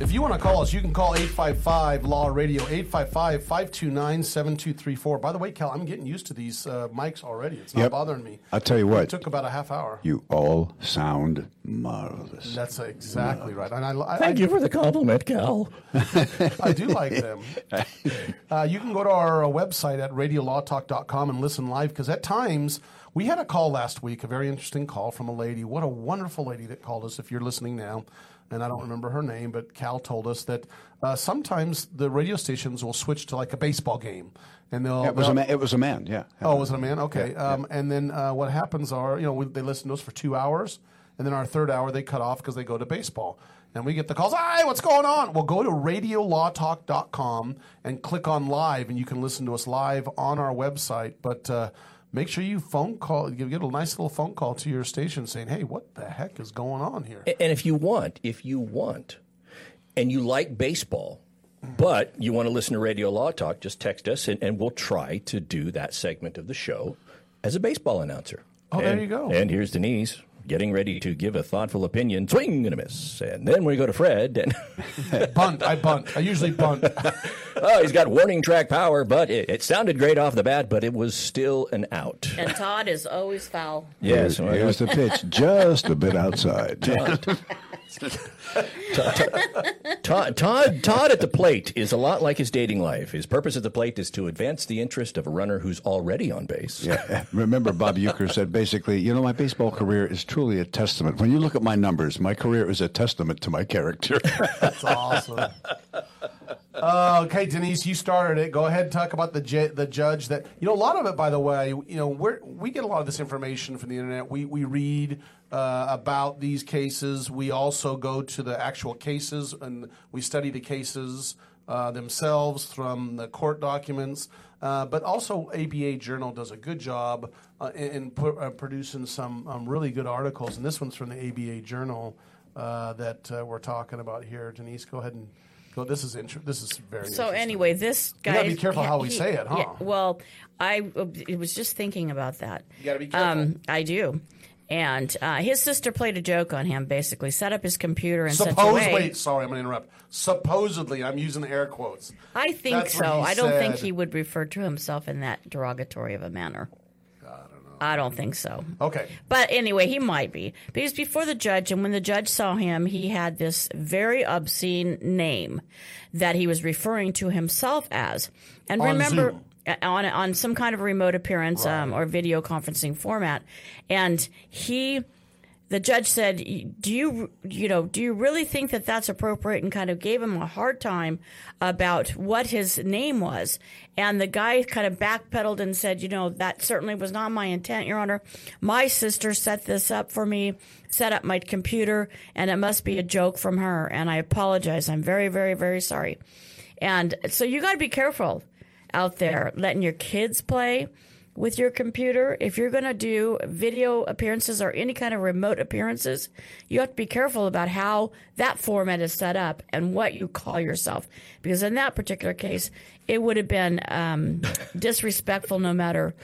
Speaker 4: If you want to call us, you can call 855 Law Radio, 855 529 7234. By the way, Cal, I'm getting used to these uh, mics already. It's not
Speaker 5: Yep.
Speaker 4: bothering me.
Speaker 5: I'll tell you what.
Speaker 4: It took about a half hour.
Speaker 5: You all sound marvelous.
Speaker 4: That's exactly right. And I, I,
Speaker 6: Thank
Speaker 4: I,
Speaker 6: you for the compliment, Cal.
Speaker 4: I do like them. Uh, you can go to our uh, website at radiolawtalk.com and listen live because at times we had a call last week, a very interesting call from a lady. What a wonderful lady that called us. If you're listening now, and I don't remember her name, but Cal told us that uh, sometimes the radio stations will switch to like a baseball game, and they'll.
Speaker 5: it was a
Speaker 4: they'll-
Speaker 5: man. It was a man. Yeah.
Speaker 4: Oh, was it a man? Okay. Um, And then uh, what happens are, you know, we, they listen to us for two hours, and then our third hour they cut off because they go to baseball. And we get the calls, hi, what's going on? Well, go to radiolawtalk.com and click on live, and you can listen to us live on our website. But uh, make sure you phone call, you get a nice little phone call to your station saying, hey, what the heck is going on here?
Speaker 6: And if you want, if you want, and you like baseball, but you want to listen to Radio Law Talk, just text us and, and we'll try to do that segment of the show as a baseball announcer.
Speaker 4: Oh, there you go.
Speaker 6: And here's Denise getting ready to give a thoughtful opinion, swing and a miss. And then we go to Fred and
Speaker 4: bunt. I bunt. I usually bunt.
Speaker 6: oh, he's got warning track power, but it, it sounded great off the bat, but it was still an out.
Speaker 8: And Todd is always foul.
Speaker 6: Yes,
Speaker 5: Here's, here's the pitch, just a bit outside.
Speaker 6: Todd, Todd, Todd at the plate is a lot like his dating life. His purpose at the plate is to advance the interest of a runner who's already on base.
Speaker 5: Yeah. Remember, Bob Uecker said basically, you know, my baseball career is truly a testament. When you look at my numbers, my career is a testament to my character.
Speaker 4: That's awesome. Uh, okay, Denise, you started it. Go ahead and talk about the ju- the judge. That you know, a lot of it, by the way, you know, we we get a lot of this information from the internet. We we read uh, about these cases. We also go to the actual cases and we study the cases uh, themselves from the court documents. Uh, but also, ABA Journal does a good job uh, in, in pu- uh, producing some um, really good articles. And this one's from the ABA Journal uh, that uh, we're talking about here. Denise, go ahead and go. This is inter- This is very.
Speaker 8: So anyway, this guy.
Speaker 4: You gotta be careful how we say it, huh?
Speaker 8: yeah, well, I uh, was just thinking about that.
Speaker 4: You gotta be careful.
Speaker 8: Um, I do. And uh, his sister played a joke on him. Basically, set up his computer in such a
Speaker 4: Suppose,
Speaker 8: way.
Speaker 4: wait, sorry, I'm going to interrupt. Supposedly, I'm using air quotes.
Speaker 8: I think
Speaker 4: That's what
Speaker 8: so.
Speaker 4: he
Speaker 8: I don't think
Speaker 4: said.
Speaker 8: he would refer to himself in that derogatory of a manner. I don't think so.
Speaker 4: Okay.
Speaker 8: But anyway, he might be. Because before the judge, and when the judge saw him, he had this very obscene name that he was referring to himself as. And
Speaker 4: On
Speaker 8: remember,
Speaker 4: Zoom.
Speaker 8: uh, on, on some kind of remote appearance um, or video conferencing format. And he. The judge said, "Do you, you know, do you really think that that's appropriate?" And kind of gave him a hard time about what his name was. And the guy kind of backpedaled and said, "You know, that certainly was not my intent, Your Honor. My sister set this up for me, set up my computer, and it must be a joke from her. And I apologize. I'm very, very, very sorry." And so you got to be careful out there letting your kids play with your computer. If you're going to do video appearances or any kind of remote appearances, you have to be careful about how that format is set up and what you call yourself. Because in that particular case, it would have been um, disrespectful no matter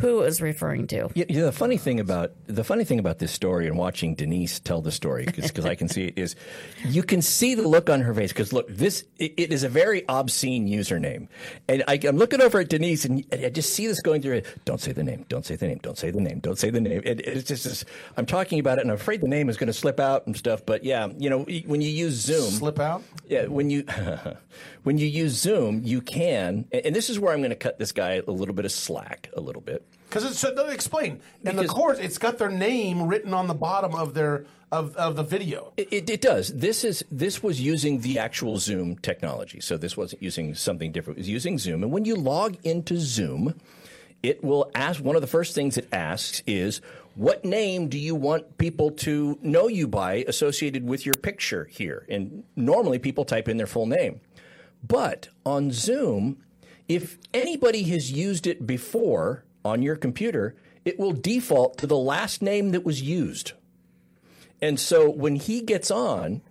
Speaker 8: who is referring to.
Speaker 6: You, you know, the funny thing about the funny thing about this story and watching Denise tell the story because I can see it is you can see the look on her face because look this it, it is a very obscene username and I, I'm looking over at Denise and I just see this going through it. Don't say the name. Don't say the name. Don't say the name. Don't say the name. It, it's just this, I'm talking about it and I'm afraid the name is going to slip out and stuff. But yeah, you know when you use Zoom,
Speaker 4: Slip out?
Speaker 6: Yeah, when you when you use Zoom, you can, and, this is where I'm going to cut this guy a little bit of slack, a little bit.
Speaker 4: Because it's so, explain. And the course, it's got their name written on the bottom of their of, of the video.
Speaker 6: It, it, it does. This is this was using the actual Zoom technology, so this wasn't using something different. It was using Zoom, and when you log into Zoom, it will ask. One of the first things it asks is, "What name do you want people to know you by, associated with your picture here?" And normally, people type in their full name, but on Zoom, if anybody has used it before on your computer, it will default to the last name that was used. And so when he gets on,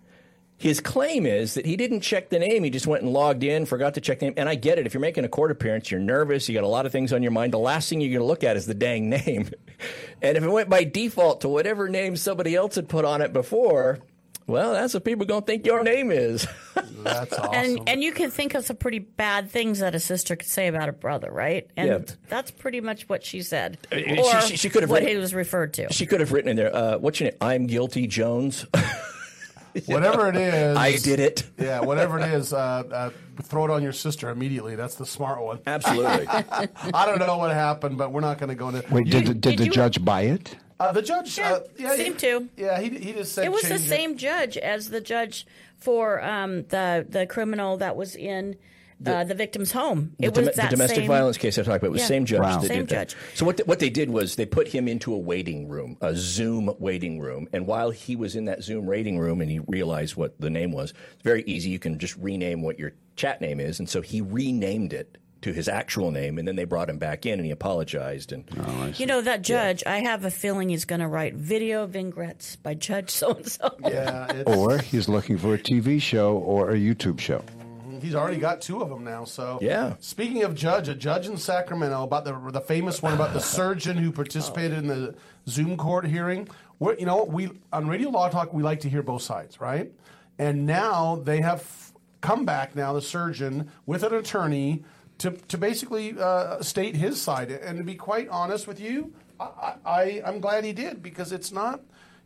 Speaker 6: his claim is that he didn't check the name. He just went and logged in, forgot to check the name. And I get it. If you're making a court appearance, you're nervous, you got a lot of things on your mind. The last thing you're going to look at is the dang name. and if it went by default to whatever name somebody else had put on it before, well, that's what people going to think your name is.
Speaker 4: That's awesome.
Speaker 8: And and you can think of some pretty bad things that a sister could say about a brother, right? And
Speaker 6: Yeah.
Speaker 8: that's pretty much what she said,
Speaker 6: Uh, she-
Speaker 8: or
Speaker 6: she- she could have
Speaker 8: what
Speaker 6: written-
Speaker 8: he was referred to.
Speaker 6: she could have written in there, uh, what's your name? I'm guilty, Jones.
Speaker 4: Whatever it is,
Speaker 6: I did it.
Speaker 4: Yeah, whatever it is, uh, uh, throw it on your sister immediately. That's the smart one.
Speaker 6: Absolutely.
Speaker 4: I don't know what happened, but we're not going to go into.
Speaker 5: Wait,
Speaker 4: You-
Speaker 5: did, the- did, the judge buy it?
Speaker 4: Uh, the judge, uh, yeah,
Speaker 8: seemed
Speaker 4: he,
Speaker 8: to.
Speaker 4: Yeah, he, he just said
Speaker 8: it was the
Speaker 4: change
Speaker 8: same judge as the judge for um, the the criminal that was in uh, the victim's home.
Speaker 6: The,
Speaker 8: It
Speaker 6: dom-
Speaker 8: was
Speaker 6: the domestic
Speaker 8: same,
Speaker 6: violence case I talked about it was
Speaker 8: Yeah.
Speaker 6: the same judge
Speaker 8: Wow.
Speaker 6: that
Speaker 8: Same
Speaker 6: did that.
Speaker 8: judge.
Speaker 6: So what, the, what they did was they put him into a waiting room, a Zoom waiting room, and while he was in that Zoom waiting room and he realized what the name was, it's very easy. You can just rename what your chat name is, and so he renamed it to his actual name, and then they brought him back in and he apologized. And oh,
Speaker 8: You know that judge. I have a feeling he's going to write video vignettes by Judge so and so.
Speaker 4: Yeah,
Speaker 5: Or he's looking for a TV show or a YouTube show. Mm-hmm.
Speaker 4: He's already got two of them now. So
Speaker 5: Yeah.
Speaker 4: Speaking of judge, a judge in Sacramento about the the famous one about the surgeon who participated in the Zoom court hearing. We're, you know, we on Radio Law Talk we like to hear both sides, right? And now they have come back now the surgeon with an attorney to to basically uh, state his side. And to be quite honest with you, I, I I'm glad he did because it's not.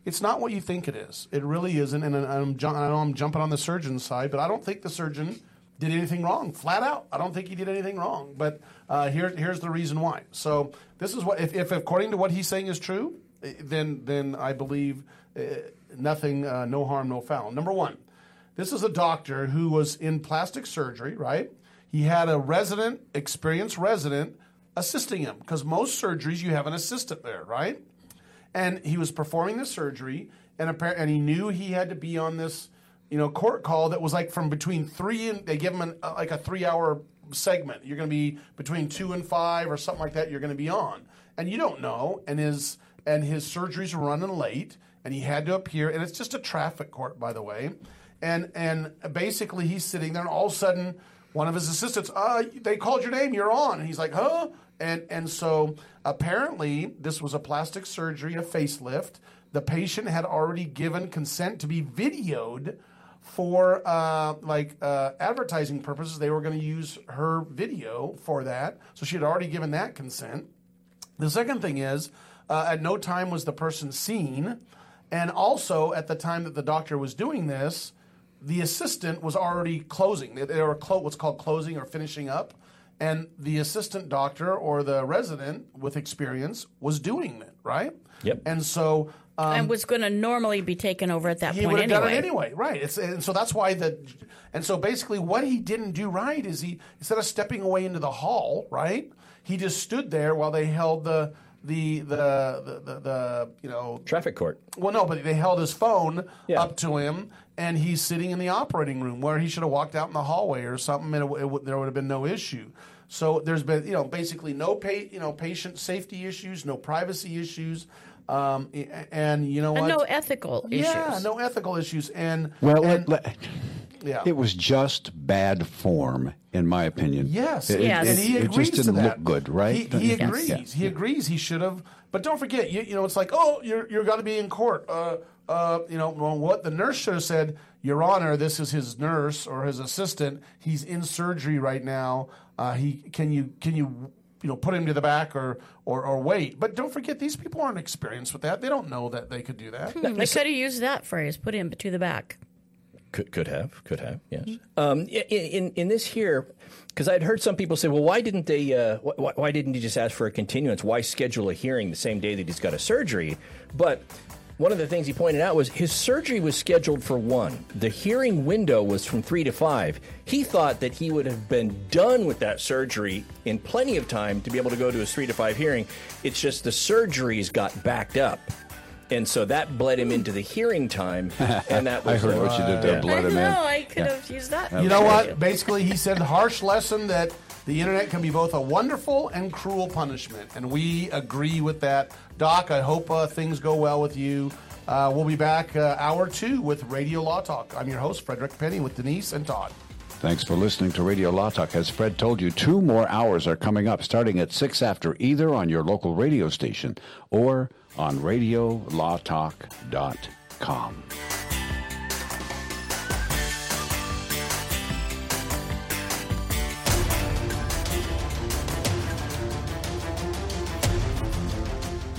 Speaker 4: It's not what you think it is. It really isn't. And I'm, I know I'm jumping on the surgeon's side, but I don't think the surgeon did anything wrong. Flat out, I don't think he did anything wrong. But uh, here, here's the reason why. So this is what, if, if according to what he's saying is true, eh, then then I believe uh, nothing, uh, no harm, no foul. Number one, this is a doctor who was in plastic surgery, right? He had a resident, experienced resident, assisting him because most surgeries you have an assistant there, right? And he was performing the surgery, and appar- and he knew he had to be on this, you know, court call that was like from between three and they give him an, uh, like a three hour segment. You're going to be between two and five or something like that. You're going to be on, and you don't know. And his and his surgeries running late, and he had to appear. And it's just a traffic court, by the way. And and basically he's sitting there, and all of a sudden one of his assistants, uh, they called your name, you're on. And he's like, huh? And and so apparently this was a plastic surgery, a facelift. The patient had already given consent to be videoed for uh, like uh, advertising purposes. They were going to use her video for that, so she had already given that consent. The second thing is, uh, at no time was the person seen, and also at the time that the doctor was doing this, the assistant was already closing. They, they were clo- what's called closing or finishing up, and the assistant doctor or the resident with experience was doing it right.
Speaker 6: Yep.
Speaker 4: And so. Um,
Speaker 8: and was going to normally be taken over at that
Speaker 4: he
Speaker 8: point
Speaker 4: would have
Speaker 8: anyway.
Speaker 4: done it anyway, right? It's, and so that's why the, and so basically what he didn't do right is he instead of stepping away into the hall, right? He just stood there while they held the the the the, the, the you know
Speaker 6: traffic court.
Speaker 4: Well, no, but they held his phone up to him, and he's sitting in the operating room where he should have walked out in the hallway or something, and it, it there would have been no issue. So there's been, you know, basically no pa- you know, patient safety issues, no privacy issues, um, a- and you know
Speaker 8: And
Speaker 4: what?
Speaker 8: no ethical
Speaker 4: Yeah,
Speaker 8: issues.
Speaker 4: no ethical issues, and
Speaker 5: Well,
Speaker 4: and,
Speaker 5: let, let,
Speaker 4: Yeah.
Speaker 5: It was just bad form, in my opinion.
Speaker 4: Yes,
Speaker 5: It,
Speaker 8: Yes.
Speaker 5: it-
Speaker 4: and he
Speaker 5: it just didn't
Speaker 4: to that.
Speaker 5: look good, right?
Speaker 4: He, he
Speaker 5: Yeah.
Speaker 4: agrees.
Speaker 5: Yeah.
Speaker 4: He agrees. He should have. But don't forget, you, you know, it's like, oh, you're you're going to be in court. Uh, uh, you know, well, what the nurse should have said, Your Honor, this is his nurse or his assistant. He's in surgery right now. Uh, he can you can you you know put him to the back or, or or wait. But don't forget, these people aren't experienced with that. They don't know that they could do that.
Speaker 8: Hmm, they could have used that phrase, put him to the back.
Speaker 6: Could could have, could have, yes. Um, in, in in this here, because I'd heard some people say, well, why didn't they? Uh, why, why didn't he just ask for a continuance? Why schedule a hearing the same day that he's got a surgery? But one of the things he pointed out was his surgery was scheduled for one. The hearing window was from three to five. He thought that he would have been done with that surgery in plenty of time to be able to go to his three to five hearing. It's just the surgeries got backed up. And so that bled him into the hearing time, and that was
Speaker 5: I heard what you did there,
Speaker 6: yeah.
Speaker 5: bled
Speaker 8: I
Speaker 5: him
Speaker 8: know.
Speaker 5: in.
Speaker 8: I could
Speaker 5: Yeah.
Speaker 8: have used that.
Speaker 4: You know what? Basically, he said harsh lesson that the internet can be both a wonderful and cruel punishment, and we agree with that. Doc, I hope uh, things go well with you. Uh, we'll be back uh, hour two with Radio Law Talk. I'm your host, Frederick Penny, with Denise and Todd.
Speaker 5: Thanks for listening to Radio Law Talk. As Fred told you, two more hours are coming up, starting at 6 after, either on your local radio station or on radiolawtalk.com.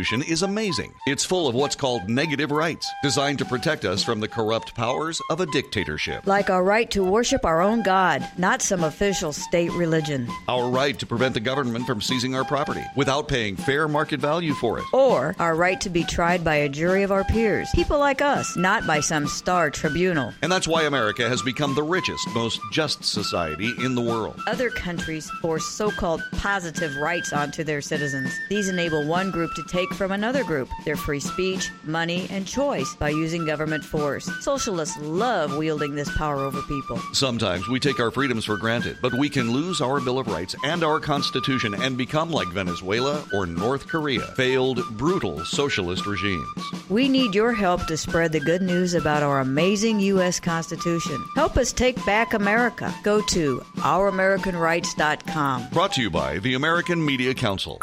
Speaker 17: Constitution is amazing. It's full of what's called negative rights, designed to protect us from the corrupt powers of a dictatorship.
Speaker 18: Like our right to worship our own God, not some official state religion.
Speaker 17: Our right to prevent the government from seizing our property without paying fair market value for it.
Speaker 18: Or our right to be tried by a jury of our peers, people like us, not by some star tribunal.
Speaker 17: And that's why America has become the richest, most just society in the world.
Speaker 18: Other countries force so called positive rights onto their citizens. These enable one group to take from another group their free speech, money, and choice by using government force. Socialists love wielding this power over people.
Speaker 17: Sometimes we take our freedoms for granted, but we can lose our Bill of Rights and our Constitution and become like Venezuela or North Korea, failed, brutal socialist regimes.
Speaker 18: We need your help to spread the good news about our amazing U.S. Constitution. Help us take back America. Go to ouramericanrights.com.
Speaker 17: Brought to you by the American Media Council.